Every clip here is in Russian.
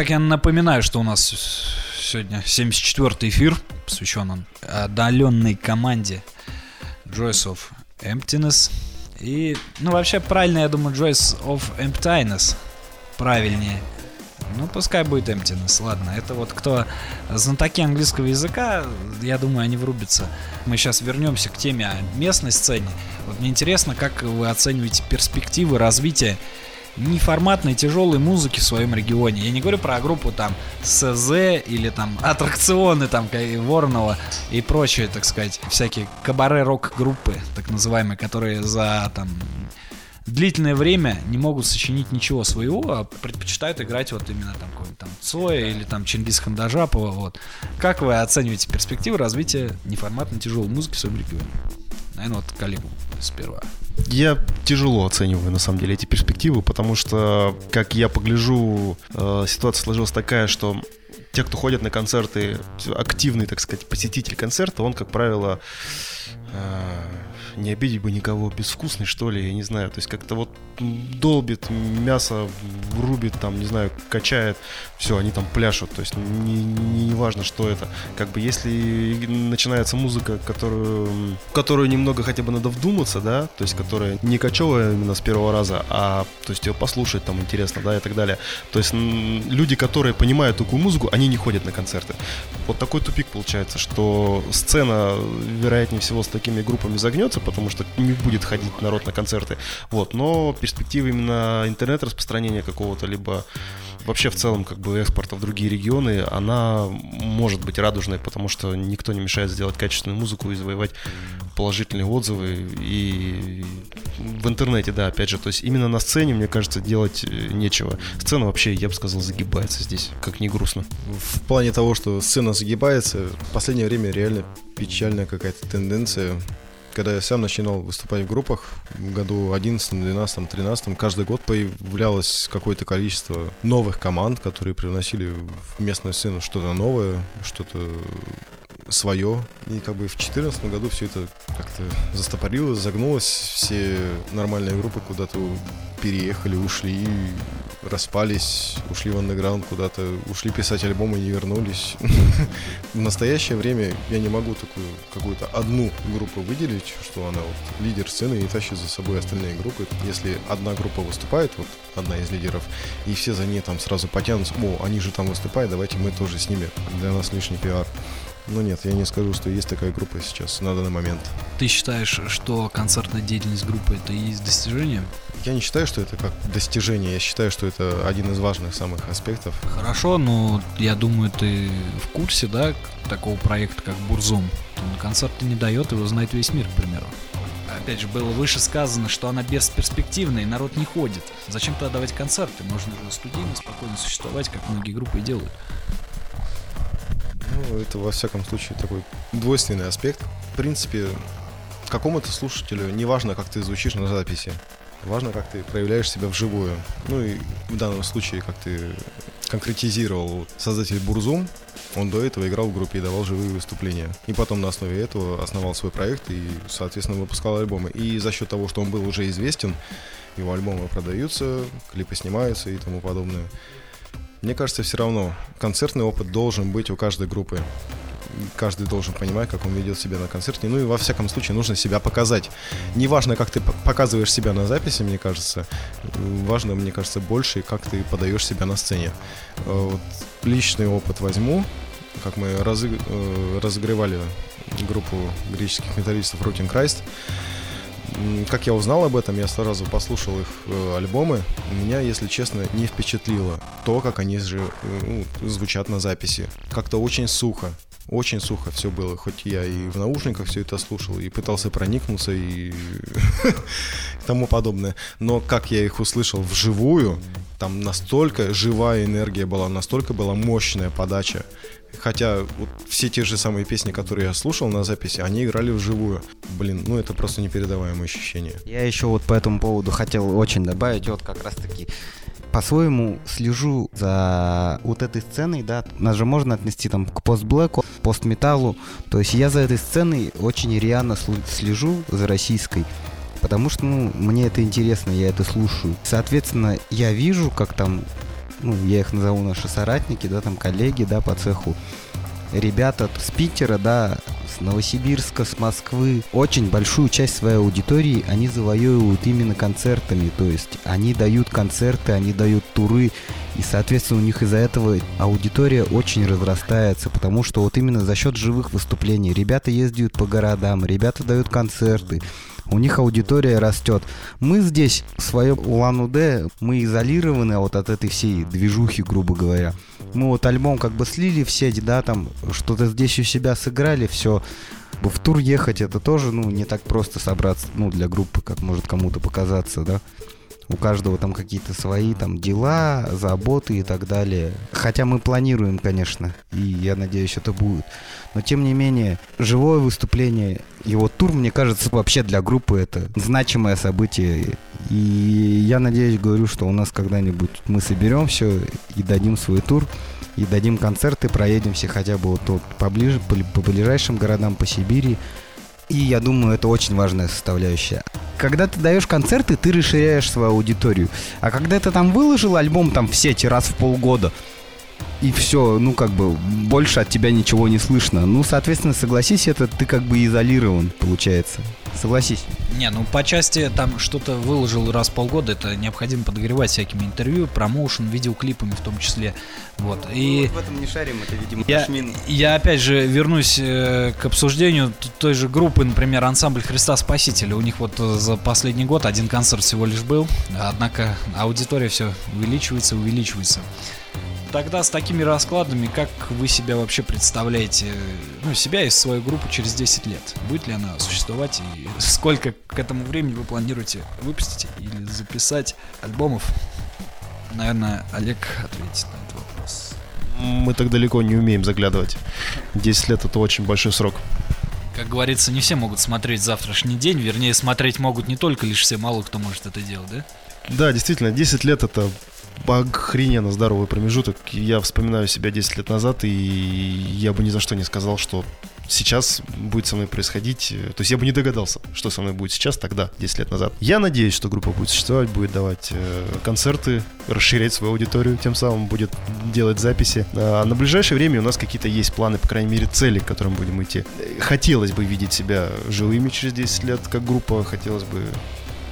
Так я напоминаю, что у нас сегодня 74-й эфир, посвящен он отдаленной команде Joyce of Emptiness. И, ну, вообще, правильно, я думаю, Joyce of Emptiness правильнее. Ну, пускай будет Emptiness, ладно. Это вот кто знатоки английского языка, я думаю, они врубятся. Мы сейчас вернемся к теме местной сцене. Вот мне интересно, как вы оцениваете перспективы развития неформатной тяжелой музыки в своем регионе. Я не говорю про группу там СЗ или там аттракционы там Воронова и прочие, так сказать, всякие кабаре-рок-группы, так называемые, которые за там длительное время не могут сочинить ничего своего, а предпочитают играть вот именно там какой-нибудь там Цоя или там Чингис Хандажапова. Вот. Как вы оцениваете перспективы развития неформатной тяжелой музыки в своем регионе? Наверное, вот коллегу сперва. Я тяжело оцениваю, на самом деле, эти перспективы, потому что, как я погляжу, э, ситуация сложилась такая, что те, кто ходят на концерты, активный, так сказать, посетитель концерта, он, как правило, э, не обидеть бы никого, безвкусный, что ли, я не знаю. То есть как-то вот долбит, мясо рубит, там, не знаю, качает, все, они там пляшут. То есть не, не, не важно, что это. Как бы если начинается музыка, которую, которую немного хотя бы надо вдуматься, да, то есть которая не кочевая именно с первого раза, а то есть ее послушать там интересно, да, и так далее. То есть люди, которые понимают такую музыку, они не ходят на концерты. Вот такой тупик получается, что сцена, вероятнее всего, с такими группами загнется, потому что не будет ходить народ на концерты. Вот, но перспективы именно интернет-распространения какого-то, либо вообще в целом как бы экспорта в другие регионы, она может быть радужной, потому что никто не мешает сделать качественную музыку и завоевать положительные отзывы. И в интернете, да, опять же, то есть именно на сцене, мне кажется, делать э, нечего. Сцена вообще, я бы сказал, загибается здесь, как не грустно. В плане того, что сцена загибается, в последнее время реально печальная какая-то тенденция когда я сам начинал выступать в группах, в году 11, 12, 13, каждый год появлялось какое-то количество новых команд, которые привносили в местную сцену что-то новое, что-то свое. И как бы в 2014 году все это как-то застопорилось, загнулось. Все нормальные группы куда-то переехали, ушли, распались, ушли в андеграунд куда-то, ушли писать альбомы и не вернулись. В настоящее время я не могу такую какую-то одну группу выделить, что она вот лидер сцены и тащит за собой остальные группы. Если одна группа выступает, вот одна из лидеров, и все за ней там сразу потянутся, о, они же там выступают, давайте мы тоже с ними, для нас лишний пиар. Ну нет, я не скажу, что есть такая группа сейчас на данный момент. Ты считаешь, что концертная деятельность группы это и есть достижение? Я не считаю, что это как достижение. Я считаю, что это один из важных самых аспектов. Хорошо, но я думаю, ты в курсе, да, такого проекта, как Бурзум. Он концерты не дает, его знает весь мир, к примеру. Опять же, было выше сказано, что она бесперспективная, и народ не ходит. Зачем тогда давать концерты? Можно же студийно, спокойно существовать, как многие группы и делают. Ну, это во всяком случае такой двойственный аспект. В принципе, какому-то слушателю не важно, как ты звучишь на записи. Важно, как ты проявляешь себя вживую. Ну и в данном случае, как ты конкретизировал создатель Бурзум, он до этого играл в группе и давал живые выступления. И потом на основе этого основал свой проект и, соответственно, выпускал альбомы. И за счет того, что он был уже известен, его альбомы продаются, клипы снимаются и тому подобное. Мне кажется, все равно концертный опыт должен быть у каждой группы. Каждый должен понимать, как он ведет себя на концерте. Ну и во всяком случае нужно себя показать. Неважно, как ты показываешь себя на записи, мне кажется. Важно, мне кажется, больше, как ты подаешь себя на сцене. Э, вот личный опыт возьму. Как мы э, разыгрывали группу греческих металлистов Rooting Christ. Как я узнал об этом, я сразу послушал их э, альбомы. Меня, если честно, не впечатлило то, как они же э, ну, звучат на записи. Как-то очень сухо. Очень сухо все было, хоть я и в наушниках все это слушал, и пытался проникнуться, и тому подобное. Но как я их услышал вживую, там настолько живая энергия была, настолько была мощная подача. Хотя вот все те же самые песни, которые я слушал на записи, они играли вживую. Блин, ну это просто непередаваемое ощущение. Я еще вот по этому поводу хотел очень добавить, вот как раз таки по-своему слежу за вот этой сценой, да, нас же можно отнести там к постблэку, постметаллу, то есть я за этой сценой очень рьяно слежу за российской, потому что, ну, мне это интересно, я это слушаю. Соответственно, я вижу, как там ну, я их назову наши соратники, да, там коллеги, да, по цеху, ребята с Питера, да, с Новосибирска, с Москвы, очень большую часть своей аудитории они завоевывают именно концертами, то есть они дают концерты, они дают туры, и, соответственно, у них из-за этого аудитория очень разрастается, потому что вот именно за счет живых выступлений. Ребята ездят по городам, ребята дают концерты, у них аудитория растет. Мы здесь, в своем Улан-Удэ, мы изолированы вот от этой всей движухи, грубо говоря. Мы вот альбом как бы слили в сеть, да, там что-то здесь у себя сыграли, все. В тур ехать это тоже, ну, не так просто собраться, ну, для группы, как может кому-то показаться, да у каждого там какие-то свои там дела, заботы и так далее. Хотя мы планируем, конечно, и я надеюсь, это будет. Но тем не менее, живое выступление, его тур, мне кажется, вообще для группы это значимое событие. И я надеюсь, говорю, что у нас когда-нибудь мы соберем все и дадим свой тур и дадим концерты, проедемся хотя бы вот, вот поближе, по, по ближайшим городам, по Сибири. И я думаю, это очень важная составляющая. Когда ты даешь концерты, ты расширяешь свою аудиторию. А когда ты там выложил альбом там в сети раз в полгода, и все, ну как бы больше от тебя ничего не слышно. Ну, соответственно, согласись, это ты как бы изолирован, получается. Согласись. Не, ну по части там что-то выложил раз в полгода, это необходимо подогревать всякими интервью, промоушен, видеоклипами в том числе. Вот. И в этом не шарим, это, видимо, я, я опять же вернусь э, к обсуждению той же группы, например, ансамбль Христа Спасителя. У них вот э, за последний год один концерт всего лишь был, однако аудитория все увеличивается, увеличивается. Тогда с такими раскладами, как вы себя вообще представляете, ну, себя и свою группу через 10 лет? Будет ли она существовать и сколько к этому времени вы планируете выпустить или записать альбомов? Наверное, Олег ответит на этот вопрос. Мы так далеко не умеем заглядывать. 10 лет это очень большой срок. Как говорится, не все могут смотреть завтрашний день, вернее, смотреть могут не только лишь все, мало кто может это делать, да? Да, действительно, 10 лет это охрененно здоровый промежуток. Я вспоминаю себя 10 лет назад, и я бы ни за что не сказал, что сейчас будет со мной происходить. То есть я бы не догадался, что со мной будет сейчас, тогда, 10 лет назад. Я надеюсь, что группа будет существовать, будет давать э, концерты, расширять свою аудиторию, тем самым будет делать записи. А на ближайшее время у нас какие-то есть планы, по крайней мере, цели, к которым будем идти. Хотелось бы видеть себя живыми через 10 лет как группа, хотелось бы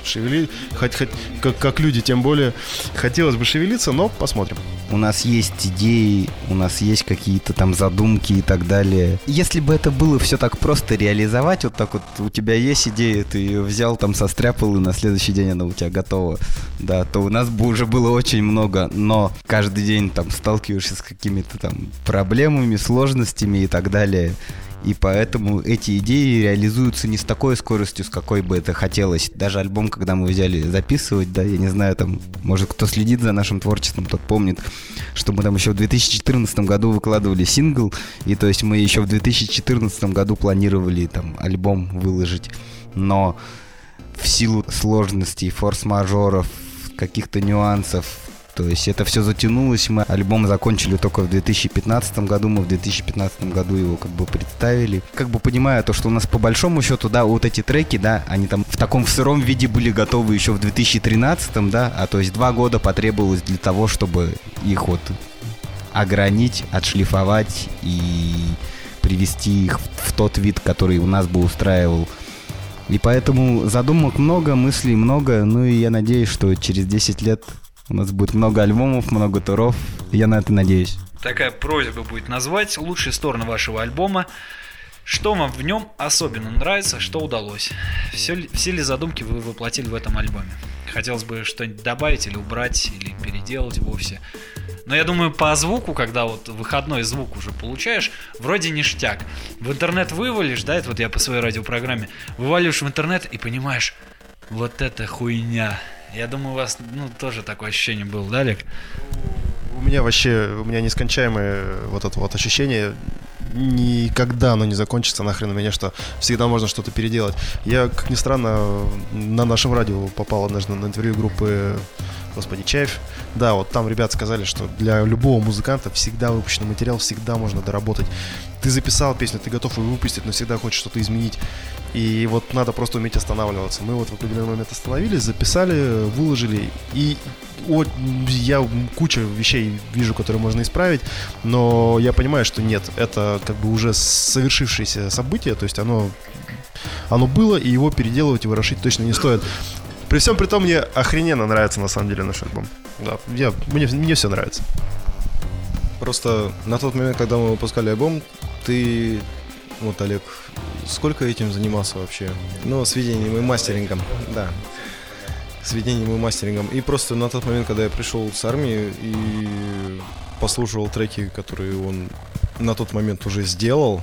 шевели, хоть, хоть как, как люди, тем более хотелось бы шевелиться, но посмотрим. У нас есть идеи, у нас есть какие-то там задумки и так далее. Если бы это было все так просто реализовать, вот так вот у тебя есть идея, ты ее взял, там состряпал, и на следующий день она у тебя готова, да, то у нас бы уже было очень много, но каждый день там сталкиваешься с какими-то там проблемами, сложностями и так далее. И поэтому эти идеи реализуются не с такой скоростью, с какой бы это хотелось. Даже альбом, когда мы взяли записывать, да, я не знаю, там, может, кто следит за нашим творчеством, тот помнит, что мы там еще в 2014 году выкладывали сингл, и то есть мы еще в 2014 году планировали там альбом выложить, но в силу сложностей, форс-мажоров, каких-то нюансов, то есть это все затянулось, мы альбом закончили только в 2015 году, мы в 2015 году его как бы представили. Как бы понимая то, что у нас по большому счету, да, вот эти треки, да, они там в таком сыром виде были готовы еще в 2013, да, а то есть два года потребовалось для того, чтобы их вот огранить, отшлифовать и привести их в тот вид, который у нас бы устраивал. И поэтому задумок много, мыслей много, ну и я надеюсь, что через 10 лет у нас будет много альбомов, много туров. Я на это надеюсь. Такая просьба будет назвать лучшие стороны вашего альбома. Что вам в нем особенно нравится, что удалось? Все, все ли задумки вы воплотили в этом альбоме? Хотелось бы что-нибудь добавить или убрать, или переделать вовсе. Но я думаю, по звуку, когда вот выходной звук уже получаешь, вроде ништяк. В интернет вывалишь, да, это вот я по своей радиопрограмме, вываливаешь в интернет и понимаешь, вот это хуйня. Я думаю, у вас ну, тоже такое ощущение было, да, Олег? У меня вообще, у меня нескончаемое вот это вот ощущение, никогда оно не закончится нахрен у меня, что всегда можно что-то переделать. Я, как ни странно, на нашем радио попал однажды на интервью группы господи, Чаев. Да, вот там ребят сказали, что для любого музыканта всегда выпущенный материал, всегда можно доработать. Ты записал песню, ты готов ее выпустить, но всегда хочешь что-то изменить. И вот надо просто уметь останавливаться. Мы вот в определенный момент остановились, записали, выложили. И вот я куча вещей вижу, которые можно исправить, но я понимаю, что нет, это как бы уже совершившееся событие, то есть оно, оно было, и его переделывать и ворошить точно не стоит. При всем при том, мне охрененно нравится на самом деле наш альбом. Да, я, мне, мне все нравится. Просто на тот момент, когда мы выпускали альбом, ты, вот, Олег, сколько этим занимался вообще? Ну, сведением и мастерингом, да. Сведением и мастерингом. И просто на тот момент, когда я пришел с армии и послушал треки, которые он на тот момент уже сделал,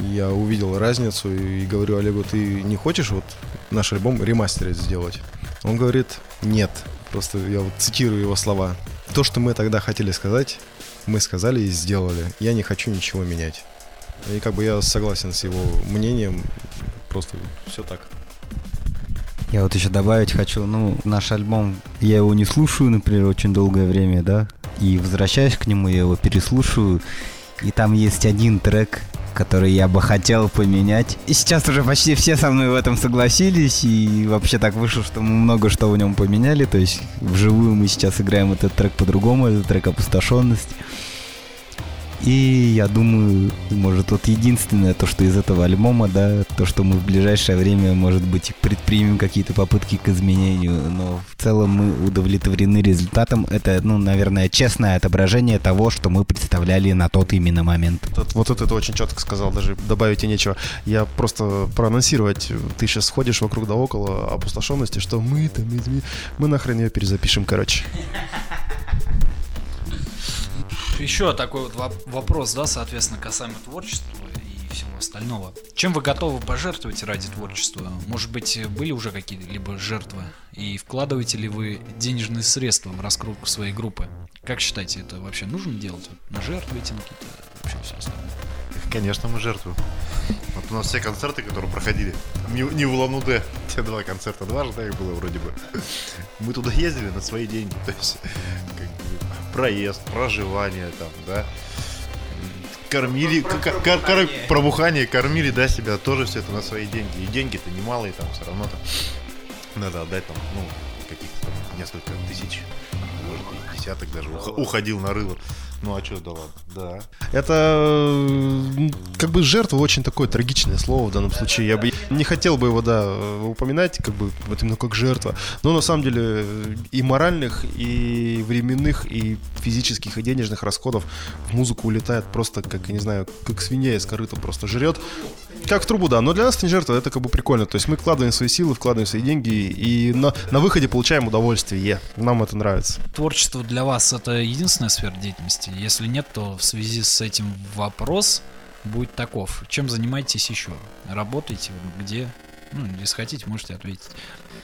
я увидел разницу и говорю Олегу, ты не хочешь вот наш альбом ремастерить сделать? Он говорит, нет. Просто я вот цитирую его слова. То, что мы тогда хотели сказать, мы сказали и сделали. Я не хочу ничего менять. И как бы я согласен с его мнением. Просто все так. Я вот еще добавить хочу, ну, наш альбом, я его не слушаю, например, очень долгое время, да, и возвращаюсь к нему, я его переслушиваю, и там есть один трек, который я бы хотел поменять. И сейчас уже почти все со мной в этом согласились, и вообще так вышло, что мы много что в нем поменяли, то есть вживую мы сейчас играем этот трек по-другому, этот трек «Опустошенность». И я думаю, может, вот единственное, то, что из этого альбома, да, то, что мы в ближайшее время, может быть, предпримем какие-то попытки к изменению, но в целом мы удовлетворены результатом. Это, ну, наверное, честное отображение того, что мы представляли на тот именно момент. Вот, вот это ты очень четко сказал, даже добавить и нечего. Я просто проанонсировать, ты сейчас ходишь вокруг да около опустошенности, что мы там, мы нахрен ее перезапишем, короче еще такой вот вопрос, да, соответственно, касаемо творчества и всего остального. Чем вы готовы пожертвовать ради творчества? Может быть, были уже какие-либо жертвы? И вкладываете ли вы денежные средства в раскрутку своей группы? Как считаете, это вообще нужно делать? Жертвуете на какие-то вообще все остальное? Конечно, мы жертвуем. Вот у нас все концерты, которые проходили, не, не в Улан-Удэ, те два концерта, два же, да, их было вроде бы. Мы туда ездили на свои деньги, то есть как проезд, проживание там, да. Кормили, про, про, кор, кор, пробухание, кормили, да, себя тоже все это на свои деньги. И деньги-то немалые там, все равно там надо отдать там, ну, каких-то несколько тысяч, может, десяток даже уходил на рыло. Ну а что, да ладно, да. Это как бы жертва очень такое трагичное слово в данном случае. Я бы не хотел бы его, да, упоминать, как бы вот именно как жертва. Но на самом деле и моральных, и временных, и физических, и денежных расходов в музыку улетает просто, как, я не знаю, как свинья из корыта просто жрет. Как в трубу, да. Но для нас не жертва, это как бы прикольно. То есть мы вкладываем свои силы, вкладываем свои деньги, и на, на выходе получаем удовольствие. Нам это нравится. Творчество для вас это единственная сфера деятельности? Если нет, то в связи с этим вопрос будет таков. Чем занимаетесь еще? Работаете? Где? Ну, если хотите, можете ответить.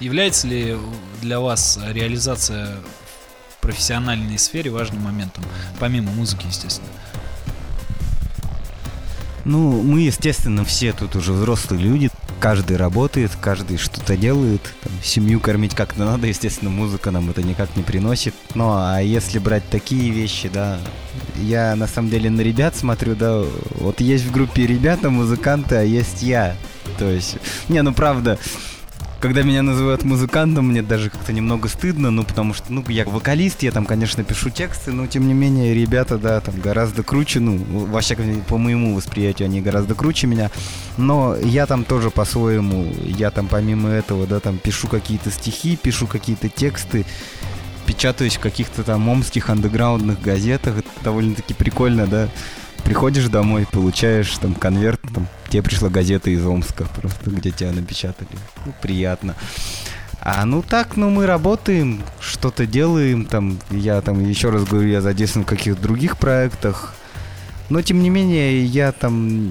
Является ли для вас реализация в профессиональной сфере важным моментом? Помимо музыки, естественно. Ну, мы, естественно, все тут уже взрослые люди. Каждый работает, каждый что-то делает. Там, семью кормить как-то надо, естественно, музыка нам это никак не приносит. Ну, а если брать такие вещи, да, я на самом деле на ребят смотрю, да, вот есть в группе ребята, музыканты, а есть я. То есть, не, ну правда, когда меня называют музыкантом, мне даже как-то немного стыдно, ну, потому что, ну, я вокалист, я там, конечно, пишу тексты, но, тем не менее, ребята, да, там гораздо круче, ну, во всяком по моему восприятию, они гораздо круче меня, но я там тоже по-своему, я там помимо этого, да, там пишу какие-то стихи, пишу какие-то тексты, печатаюсь в каких-то там омских андеграундных газетах, это довольно-таки прикольно, да, приходишь домой, получаешь там конверт, там, тебе пришла газета из Омска, просто где тебя напечатали. Ну, приятно. А ну так, ну мы работаем, что-то делаем, там, я там, еще раз говорю, я задействован в каких-то других проектах. Но тем не менее, я там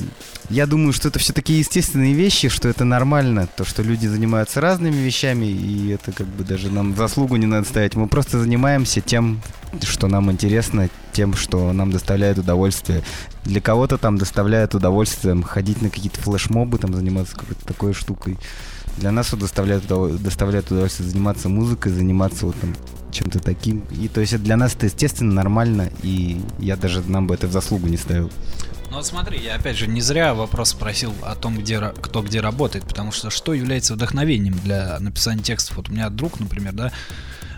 я думаю, что это все-таки естественные вещи, что это нормально, то, что люди занимаются разными вещами, и это как бы даже нам заслугу не надо ставить. Мы просто занимаемся тем, что нам интересно, тем, что нам доставляет удовольствие. Для кого-то там доставляет удовольствие ходить на какие-то флешмобы, там заниматься какой-то такой штукой. Для нас вот доставляет, доставляет удовольствие заниматься музыкой, заниматься вот там чем-то таким. И то есть для нас это естественно, нормально, и я даже нам бы это в заслугу не ставил. Ну вот смотри, я опять же не зря вопрос спросил о том, где, кто где работает, потому что что является вдохновением для написания текстов? Вот у меня друг, например, да,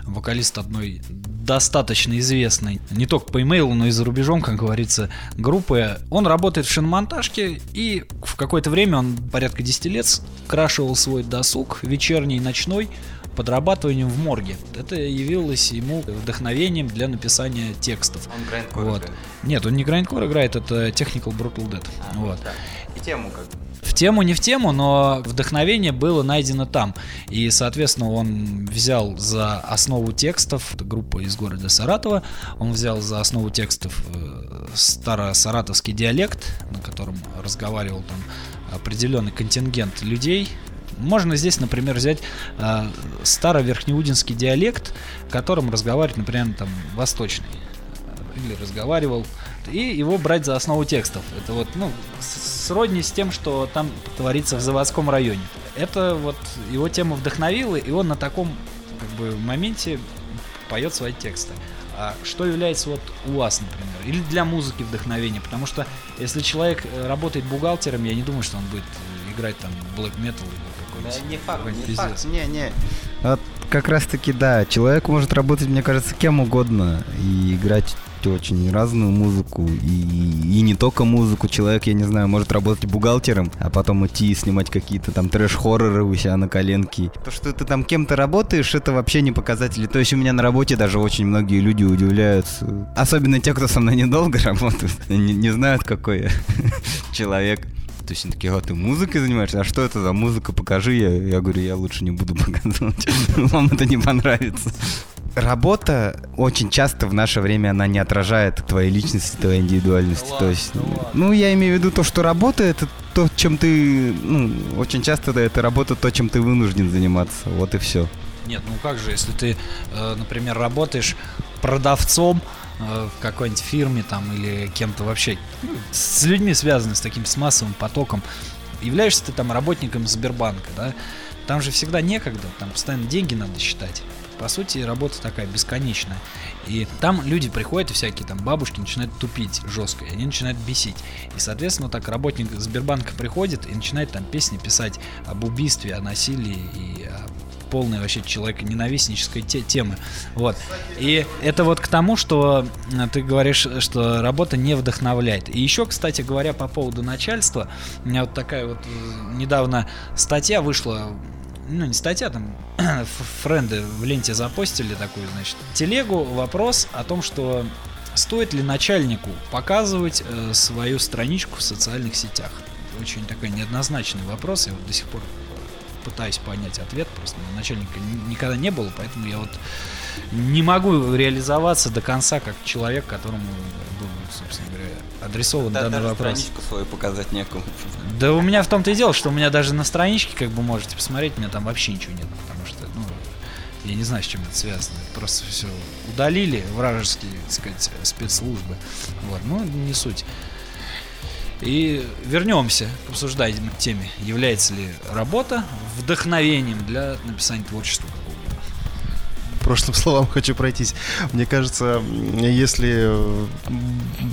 вокалист одной достаточно известной, не только по имейлу, но и за рубежом, как говорится, группы. Он работает в шиномонтажке, и в какое-то время он порядка 10 лет скрашивал свой досуг, вечерний, ночной, подрабатыванием в морге. Это явилось ему вдохновением для написания текстов. Он грайндкор Вот. Нет, он не грайндкор играет, это Technical Brutal Dead. вот. И тему как В тему не в тему, но вдохновение было найдено там. И, соответственно, он взял за основу текстов, это группа из города Саратова, он взял за основу текстов э, старо-саратовский диалект, на котором разговаривал там определенный контингент людей. Можно здесь, например, взять э, старо-верхнеудинский диалект, которым разговаривает, например, там восточный или разговаривал, и его брать за основу текстов. Это вот, ну, сродни с тем, что там творится в заводском районе. Это вот его тема вдохновила, и он на таком как бы моменте поет свои тексты. А что является вот у вас, например, или для музыки вдохновение? Потому что если человек э, работает бухгалтером, я не думаю, что он будет э, играть там black metal. Не факт, не факт, не, не. Вот как раз таки, да, человек может работать, мне кажется, кем угодно и играть очень разную музыку и, и не только музыку. Человек, я не знаю, может работать бухгалтером, а потом идти и снимать какие-то там трэш-хорроры у себя на коленке. То, что ты там кем-то работаешь, это вообще не показатели. То есть у меня на работе даже очень многие люди удивляются. Особенно те, кто со мной недолго работают. Не, не знают, какой я человек. То есть они такие, а ты музыкой занимаешься? А что это за музыка? Покажи. Я, я говорю, я лучше не буду показывать. Вам это не понравится. Работа очень часто в наше время она не отражает твоей личности, твоей индивидуальности. Да то есть, ладно. ну, я имею в виду то, что работа это то, чем ты, ну, очень часто да, это работа то, чем ты вынужден заниматься. Вот и все. Нет, ну как же, если ты, э, например, работаешь продавцом в какой-нибудь фирме там или кем-то вообще ну, с людьми связанным с таким с массовым потоком, являешься ты там работником Сбербанка, да? Там же всегда некогда, там постоянно деньги надо считать. По сути, работа такая бесконечная. И там люди приходят, и всякие там бабушки начинают тупить жестко, и они начинают бесить. И, соответственно, так работник Сбербанка приходит и начинает там песни писать об убийстве, о насилии и полной вообще человека ненавистнической те- темы. Вот. И это вот к тому, что э, ты говоришь, что работа не вдохновляет. И еще, кстати говоря, по поводу начальства, у меня вот такая вот э, недавно статья вышла ну, не статья, там, френды в ленте запостили такую, значит, телегу, вопрос о том, что стоит ли начальнику показывать э, свою страничку в социальных сетях. Очень такой неоднозначный вопрос, я вот до сих пор пытаюсь понять ответ, просто начальника ни- никогда не было, поэтому я вот не могу реализоваться до конца как человек, которому был, собственно говоря, адресован данный вопрос. свою показать некому. Да у меня в том-то и дело, что у меня даже на страничке, как бы можете посмотреть, у меня там вообще ничего нет, потому что, ну, я не знаю, с чем это связано. Просто все удалили вражеские, так сказать, спецслужбы. Вот, ну, не суть. И вернемся к обсуждаемой теме. Является ли работа вдохновением для написания творчества прошлым словам хочу пройтись. Мне кажется, если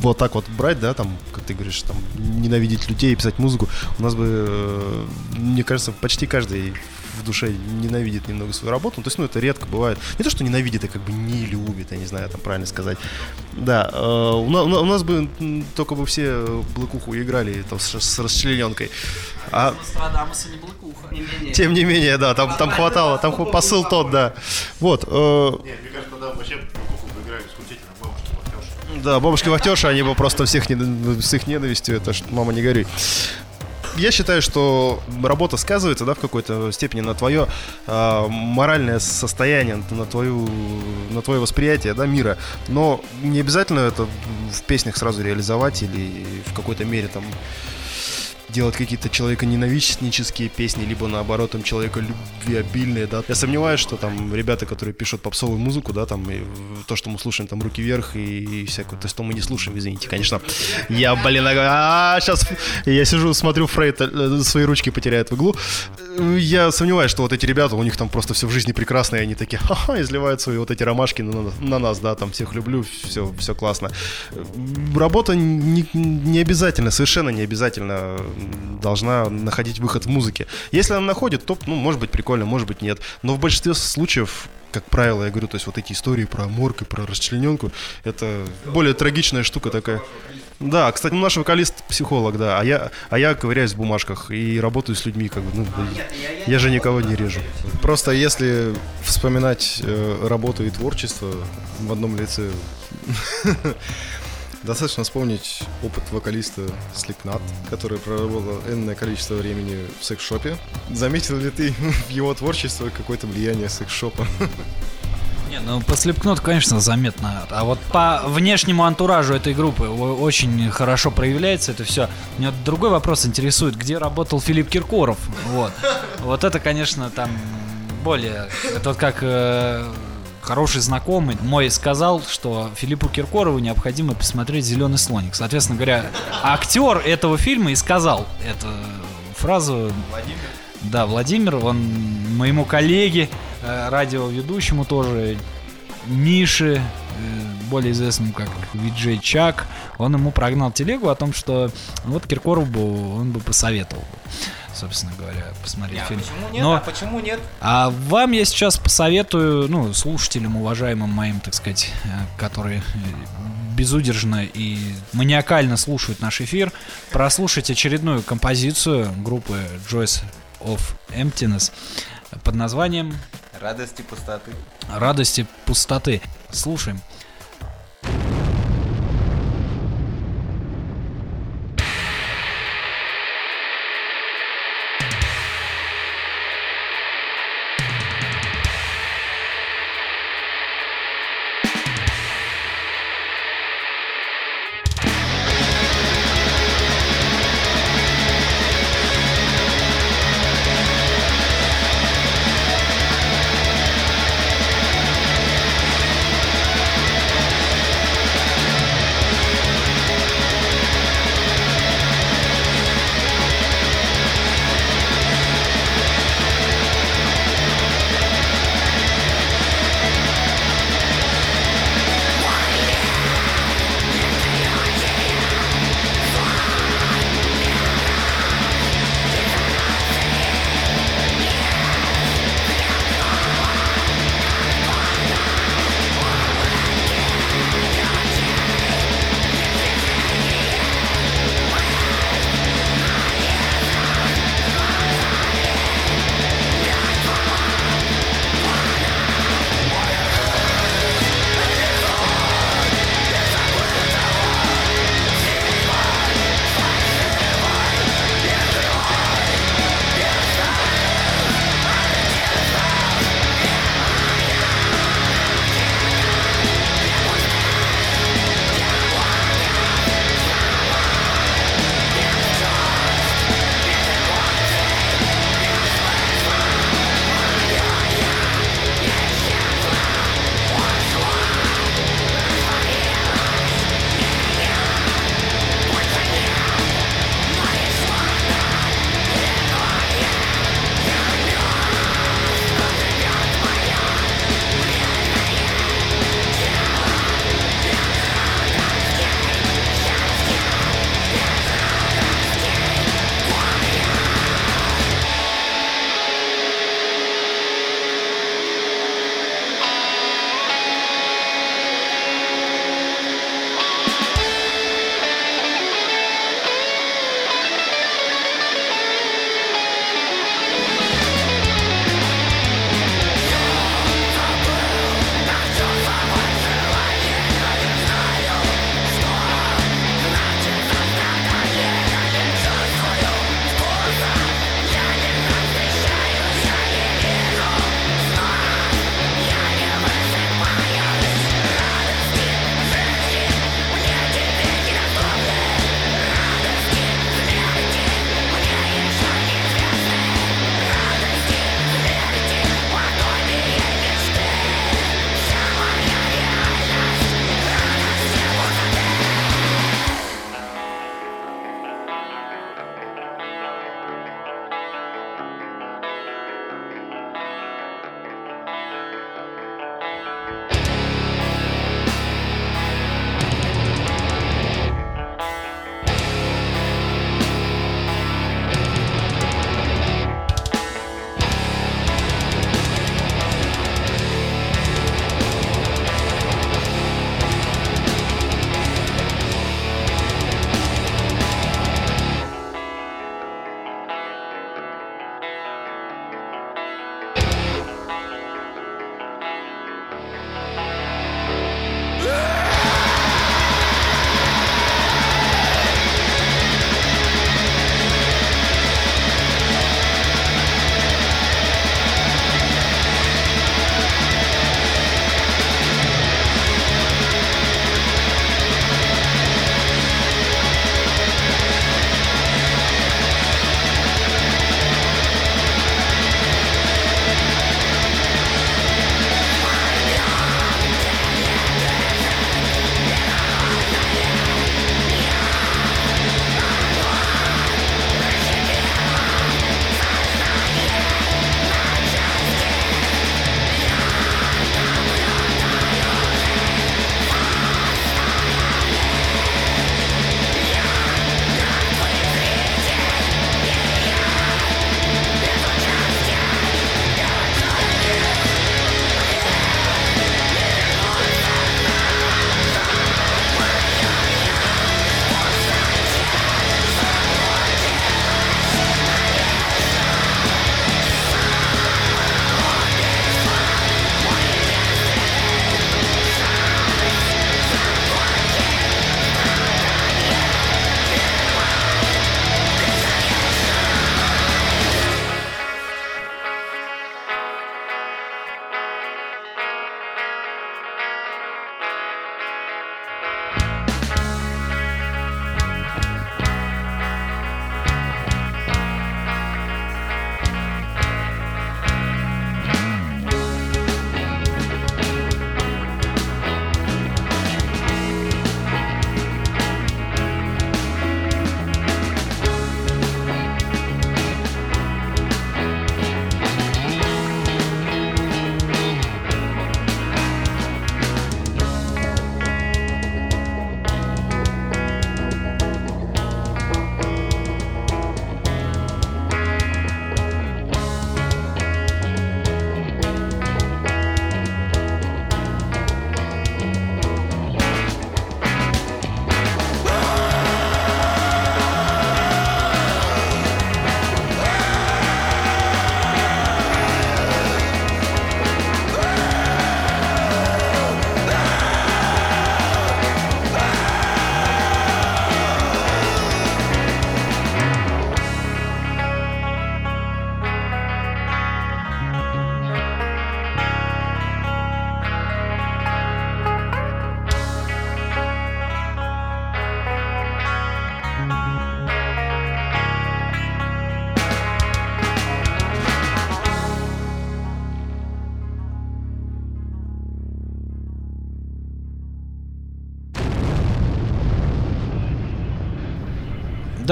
вот так вот брать, да, там, как ты говоришь, там, ненавидеть людей и писать музыку, у нас бы, э, мне кажется, почти каждый в душе ненавидит немного свою работу. Ну, то есть, ну, это редко бывает. Не то, что ненавидит, а как бы не любит, я не знаю, там правильно сказать. Да, э, у, на- у нас бы только бы все блокуху играли там с, с расчлененкой. А Нострадамуса не блокуха. тем не менее, да, там, там хватало, там посыл тот, да. Вот, э, Нет, мне кажется, тогда вообще куку бы играли исключительно бабушки Вахтёши. Да, бабушки вахтерши, они бы просто всех не- с их ненавистью, это ж, мама не горюй. Я считаю, что работа сказывается, да, в какой-то степени на твое а, моральное состояние, на твою, на твое восприятие, да, мира. Но не обязательно это в песнях сразу реализовать или в какой-то мере там делать какие-то человеконенавистнические песни, либо наоборот там человеколюбвеобильные, да. Я сомневаюсь, что там ребята, которые пишут попсовую музыку, да, там и то, что мы слушаем, там руки вверх и, и всякое, то есть то мы не слушаем, извините, конечно. Я, блин, а сейчас я сижу, смотрю, Фрейд э, свои ручки потеряет в иглу. Я сомневаюсь, что вот эти ребята, у них там просто все в жизни прекрасно, и они такие, ха-ха, изливают свои вот эти ромашки на, на нас, да, там всех люблю, все, все классно. Работа не, не обязательно, совершенно не обязательно должна находить выход в музыке. Если она находит, то, ну, может быть, прикольно, может быть, нет. Но в большинстве случаев как правило, я говорю, то есть вот эти истории про морг и про расчлененку, это более трагичная штука такая. Да, кстати, наш вокалист психолог, да, а я, а я ковыряюсь в бумажках и работаю с людьми, как бы, ну, я же никого не режу. Просто если вспоминать э, работу и творчество в одном лице, Достаточно вспомнить опыт вокалиста Slipknot, который проработал энное количество времени в секс-шопе. Заметил ли ты в его творчество какое-то влияние секс-шопа? Не, ну по Slipknot, конечно, заметно. А вот по внешнему антуражу этой группы очень хорошо проявляется это все. Меня другой вопрос интересует, где работал Филипп Киркоров? Вот. Вот это, конечно, там более... Это вот как э, хороший знакомый мой сказал, что Филиппу Киркорову необходимо посмотреть «Зеленый слоник». Соответственно говоря, актер этого фильма и сказал эту фразу. Владимир? Да, Владимир, он моему коллеге, э, радиоведущему тоже, Мише, э, более известному как Виджей Чак, он ему прогнал телегу о том, что вот Киркоров бы он бы посоветовал собственно говоря, посмотреть а фильм. Почему нет? Но, а почему нет? А вам я сейчас посоветую, ну, слушателям, уважаемым моим, так сказать, э, которые э, безудержно и маниакально слушают наш эфир, прослушать очередную композицию группы Joyce of Emptiness под названием Радости пустоты. Радости пустоты. Слушаем.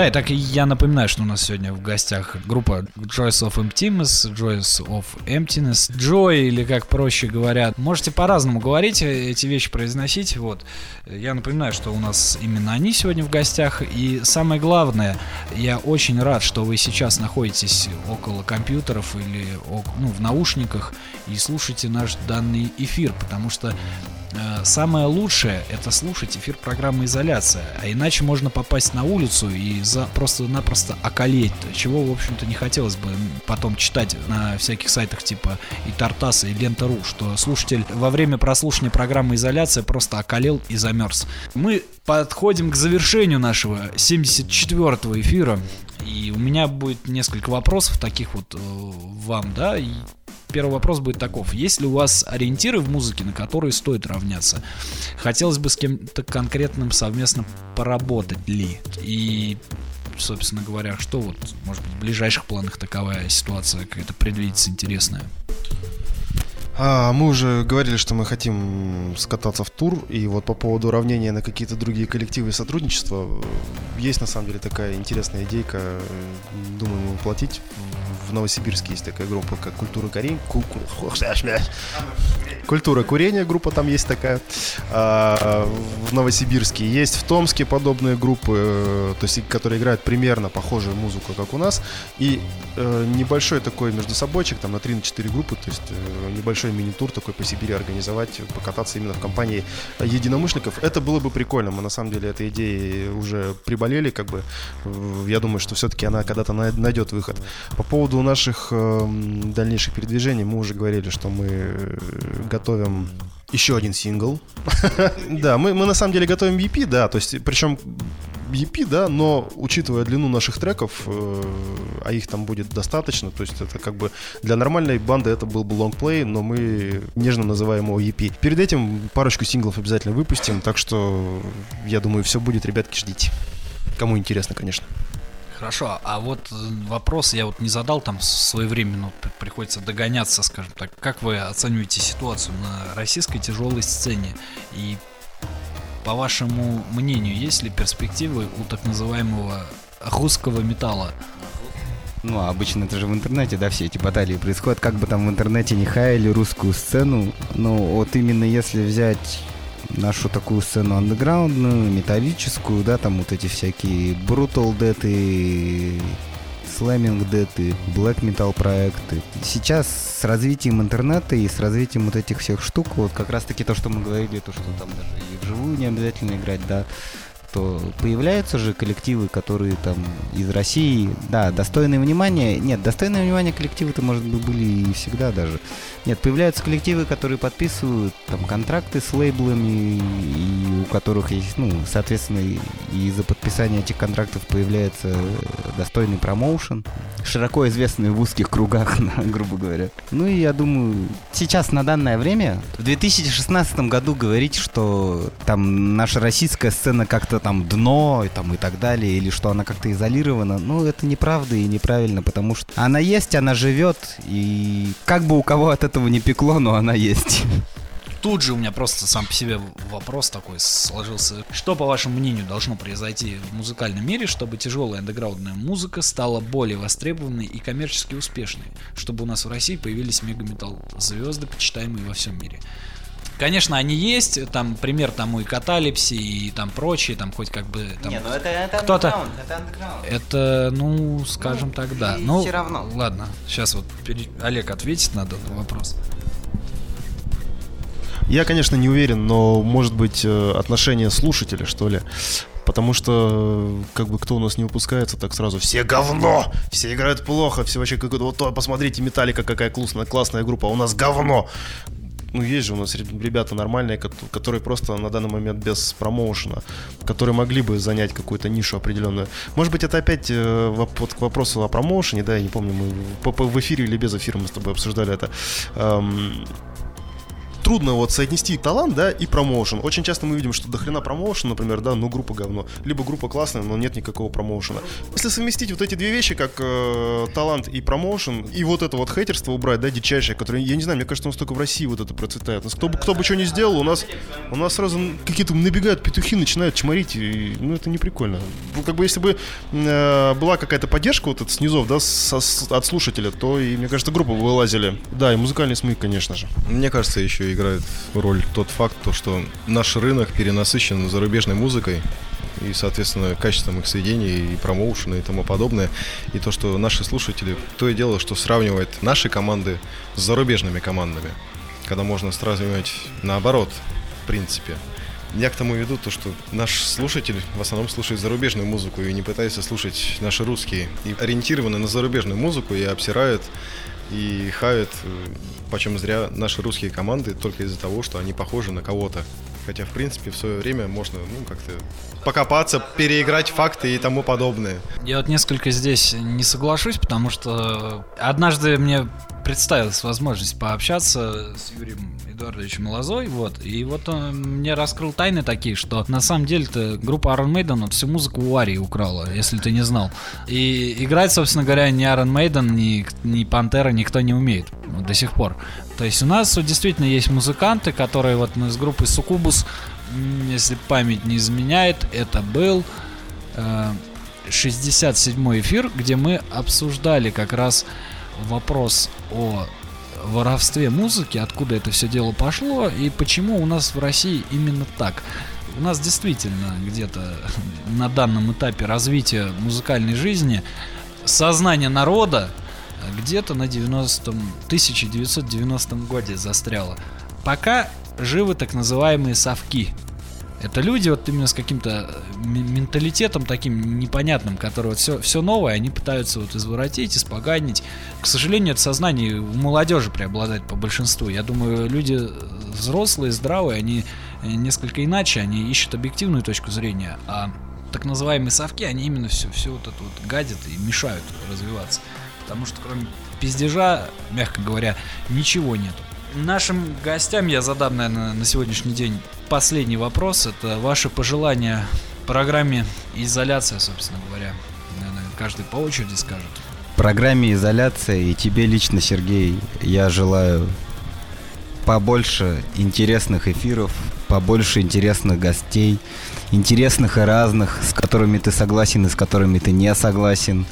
И так я напоминаю, что у нас сегодня в гостях группа Joys of Emptiness, Joys of Emptiness, Joy, или как проще говорят. Можете по-разному говорить, э, эти вещи произносить. Вот. Я напоминаю, что у нас именно они сегодня в гостях. И самое главное, я очень рад, что вы сейчас находитесь около компьютеров или ну, в наушниках и слушаете наш данный эфир, потому что самое лучшее это слушать эфир программы «Изоляция», а иначе можно попасть на улицу и за просто-напросто околеть, чего, в общем-то, не хотелось бы потом читать на всяких сайтах типа и Тартаса, и Лента.ру, что слушатель во время прослушивания программы «Изоляция» просто околел и замерз. Мы подходим к завершению нашего 74-го эфира, и у меня будет несколько вопросов таких вот э, вам, да, и первый вопрос будет таков. Есть ли у вас ориентиры в музыке, на которые стоит равняться? Хотелось бы с кем-то конкретным совместно поработать ли? И собственно говоря, что вот, может быть, в ближайших планах таковая ситуация какая-то предвидится интересная? А, мы уже говорили, что мы хотим скататься в тур, и вот по поводу уравнения на какие-то другие коллективы и сотрудничества, э, есть на самом деле такая интересная идейка, э, думаем воплотить. В Новосибирске есть такая группа, как Культура Курения. Культура курения группа там есть такая. А, в Новосибирске есть в Томске подобные группы, э, то есть которые играют примерно похожую музыку, как у нас. И небольшой такой между собойчик, там на 3-4 группы, то есть небольшой небольшой мини-тур такой по Сибири организовать, покататься именно в компании единомышленников. Это было бы прикольно. Мы на самом деле этой идеей уже приболели, как бы. Я думаю, что все-таки она когда-то найдет выход. По поводу наших э, дальнейших передвижений мы уже говорили, что мы э, готовим еще один сингл. да, мы, мы на самом деле готовим EP, да, то есть, причем EP, да, но учитывая длину наших треков, э, а их там будет достаточно, то есть это как бы для нормальной банды это был бы лонгплей, но мы нежно называем его EP. Перед этим парочку синглов обязательно выпустим, так что я думаю, все будет, ребятки, ждите. Кому интересно, конечно. Хорошо, а вот вопрос я вот не задал там своевременно, приходится догоняться, скажем так. Как вы оцениваете ситуацию на российской тяжелой сцене? И по вашему мнению, есть ли перспективы у так называемого русского металла? Ну, обычно это же в интернете, да, все эти баталии происходят. Как бы там в интернете не хаяли русскую сцену, но вот именно если взять нашу такую сцену андеграундную, металлическую, да, там вот эти всякие Brutal Death и Slamming Dead и Black Metal проекты. Сейчас с развитием интернета и с развитием вот этих всех штук, вот как раз таки то, что мы говорили, то, что там даже не обязательно играть, да, то появляются же коллективы, которые там из России, да, достойные внимания. Нет, достойные внимания коллективы-то, может быть, были и всегда даже. Нет, появляются коллективы, которые подписывают там контракты с лейблами, и у которых есть, ну, соответственно, и за подписание этих контрактов появляется достойный промоушен, широко известный в узких кругах, грубо говоря. Ну и я думаю, сейчас на данное время, в 2016 году говорить, что там наша российская сцена как-то там дно и, там, и так далее, или что она как-то изолирована, ну, это неправда и неправильно, потому что она есть, она живет, и как бы у кого от этого не пекло, но она есть. Тут же у меня просто сам по себе вопрос такой сложился. Что, по вашему мнению, должно произойти в музыкальном мире, чтобы тяжелая андеграундная музыка стала более востребованной и коммерчески успешной? Чтобы у нас в России появились мегаметал звезды, почитаемые во всем мире? Конечно, они есть, там пример тому и каталипси, и там прочие, там хоть как бы там Не, ну это, это кто-то это. Это, ну, скажем ну, так, да. Ну, все равно. Ладно, сейчас вот Олег ответит на этот вопрос. Я, конечно, не уверен, но может быть э, отношение слушателя, что ли. Потому что, как бы, кто у нас не выпускается, так сразу все говно, все играют плохо, все вообще как вот посмотрите, Металлика какая классная, классная группа, а у нас говно ну, есть же у нас ребята нормальные, которые просто на данный момент без промоушена, которые могли бы занять какую-то нишу определенную. Может быть, это опять э, вот к вопросу о промоушене, да, я не помню, мы в эфире или без эфира мы с тобой обсуждали это. Трудно вот соотнести талант, да, и промоушен. Очень часто мы видим, что до хрена промоушен, например, да, ну группа говно. Либо группа классная, но нет никакого промоушена. Если совместить вот эти две вещи, как э, талант и промоушен, и вот это вот хейтерство убрать, да, дичайшее, которое, я не знаю, мне кажется, у нас только в России вот это процветает. Кто бы, кто бы что ни сделал, у нас, у нас сразу какие-то набегают петухи, начинают чморить, и, ну это не прикольно. Ну, Как бы если бы э, была какая-то поддержка вот от снизов, да, со- от слушателя, то и, мне кажется, группы вылазили. Да, и музыкальный смык, конечно же. Мне кажется, еще играет роль тот факт, то, что наш рынок перенасыщен зарубежной музыкой и, соответственно, качеством их сведений и промоушена и тому подобное. И то, что наши слушатели, то и дело, что сравнивают наши команды с зарубежными командами, когда можно сравнивать наоборот, в принципе. Я к тому веду то, что наш слушатель в основном слушает зарубежную музыку и не пытается слушать наши русские. И ориентированы на зарубежную музыку и обсирают и хают, э, почем зря наши русские команды только из-за того, что они похожи на кого-то. Хотя, в принципе, в свое время можно, ну, как-то покопаться, переиграть факты и тому подобное. Я вот несколько здесь не соглашусь, потому что однажды мне представилась возможность пообщаться с Юрием Эдуардовичем Лозой, вот, и вот он мне раскрыл тайны такие, что на самом деле-то группа Iron Maiden вот всю музыку у Арии украла, если ты не знал. И играть, собственно говоря, ни Iron Maiden, ни, ни Пантера никто не умеет до сих пор. То есть у нас вот действительно есть музыканты, которые вот мы с группой Сукубус, если память не изменяет, это был э, 67 эфир, где мы обсуждали как раз вопрос о воровстве музыки, откуда это все дело пошло и почему у нас в России именно так. У нас действительно где-то на данном этапе развития музыкальной жизни сознание народа где-то на 90-м, 1990 годе застряло. Пока живы так называемые совки. Это люди вот именно с каким-то э, менталитетом таким непонятным, который вот все, все новое, они пытаются вот изворотить, испоганить. К сожалению, это сознание у молодежи преобладает по большинству. Я думаю, люди э, взрослые, здравые, они э, несколько иначе, они ищут объективную точку зрения, а так называемые совки, они именно все, все вот это вот гадят и мешают развиваться. Потому что кроме пиздежа, мягко говоря, ничего нету. Нашим гостям я задам, наверное, на сегодняшний день последний вопрос. Это ваши пожелания программе «Изоляция», собственно говоря. Наверное, каждый по очереди скажет. программе изоляция и тебе лично, Сергей, я желаю побольше интересных эфиров, побольше интересных гостей, интересных и разных, с которыми ты согласен и с которыми ты не согласен,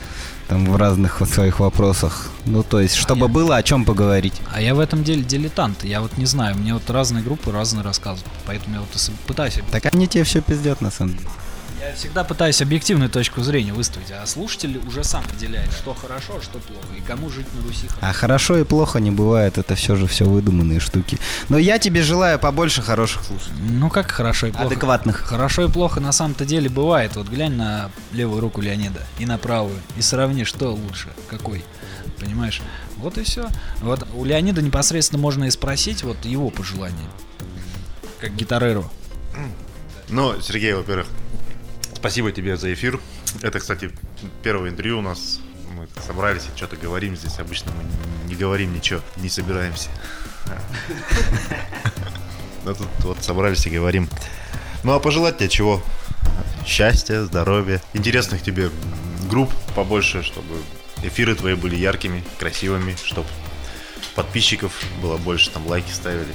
там в разных вот своих вопросах. Ну, то есть, чтобы я- было о чем поговорить. А я в этом деле дилетант. Я вот не знаю, мне вот разные группы разные рассказывают. Поэтому я вот пытаюсь Так они тебе все пиздят, на самом деле. Я всегда пытаюсь объективную точку зрения выставить, а слушатель уже сам определяет, что хорошо, а что плохо, и кому жить на Руси хорошо. А хорошо и плохо не бывает, это все же все выдуманные штуки. Но я тебе желаю побольше хороших слушателей. Ну как хорошо и плохо? Адекватных. Хорошо и плохо на самом-то деле бывает. Вот глянь на левую руку Леонида и на правую, и сравни, что лучше, какой. Понимаешь? Вот и все. Вот у Леонида непосредственно можно и спросить вот его пожелания. Как гитареру. Ну, Сергей, во-первых, спасибо тебе за эфир. Это, кстати, первое интервью у нас. Мы собрались и что-то говорим здесь. Обычно мы не говорим ничего, не собираемся. Но тут вот собрались и говорим. Ну а пожелать тебе чего? Счастья, здоровья, интересных тебе групп побольше, чтобы эфиры твои были яркими, красивыми, чтобы подписчиков было больше, там лайки ставили,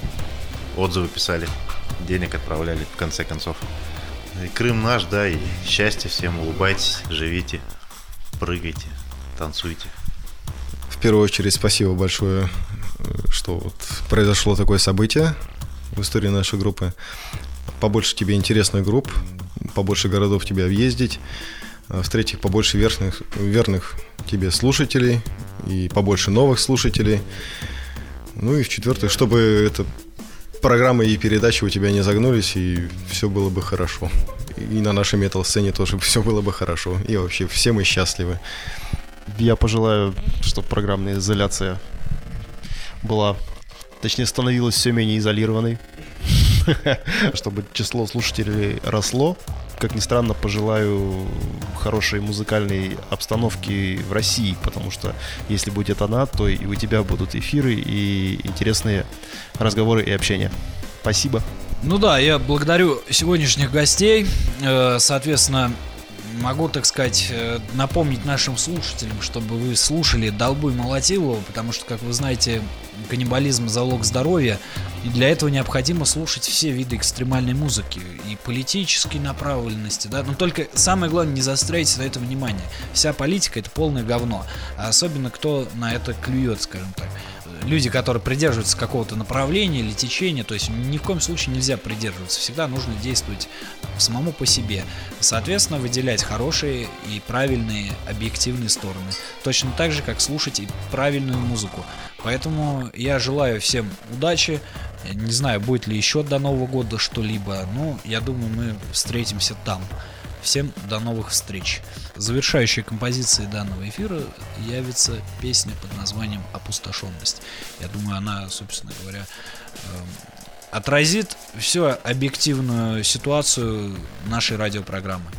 отзывы писали, денег отправляли в конце концов. И Крым наш, да, и счастья всем, улыбайтесь, живите, прыгайте, танцуйте. В первую очередь, спасибо большое, э, что вот произошло такое событие в истории нашей группы. Побольше тебе интересных групп, побольше городов тебе объездить. А В-третьих, побольше верных, верных тебе слушателей и побольше новых слушателей. Ну и в-четвертых, чтобы эта программа и передачи у тебя не загнулись, и все было бы хорошо. И на нашей метал-сцене тоже все было бы хорошо. И вообще все мы счастливы. Я пожелаю, чтобы программная изоляция была, точнее, становилась все менее изолированной, чтобы число слушателей росло, как ни странно, пожелаю хорошей музыкальной обстановки в России, потому что если будет она, то и у тебя будут эфиры и интересные разговоры и общение. Спасибо. Ну да, я благодарю сегодняшних гостей. Э, Соответственно, могу, так сказать, э, напомнить нашим слушателям, чтобы вы слушали Долбу и Молотилову, потому что, как вы знаете, каннибализм – залог здоровья, и для этого необходимо слушать все виды экстремальной музыки и политической направленности, да, но только самое главное не застрять на это внимание. Вся политика – это полное говно, а особенно кто на это клюет, скажем так люди, которые придерживаются какого-то направления или течения, то есть ни в коем случае нельзя придерживаться, всегда нужно действовать самому по себе. Соответственно, выделять хорошие и правильные объективные стороны. Точно так же, как слушать и правильную музыку. Поэтому я желаю всем удачи. Не знаю, будет ли еще до Нового года что-либо, но я думаю, мы встретимся там. Всем до новых встреч. Завершающей композицией данного эфира явится песня под названием «Опустошенность». Я думаю, она, собственно говоря, эм, отразит всю объективную ситуацию нашей радиопрограммы.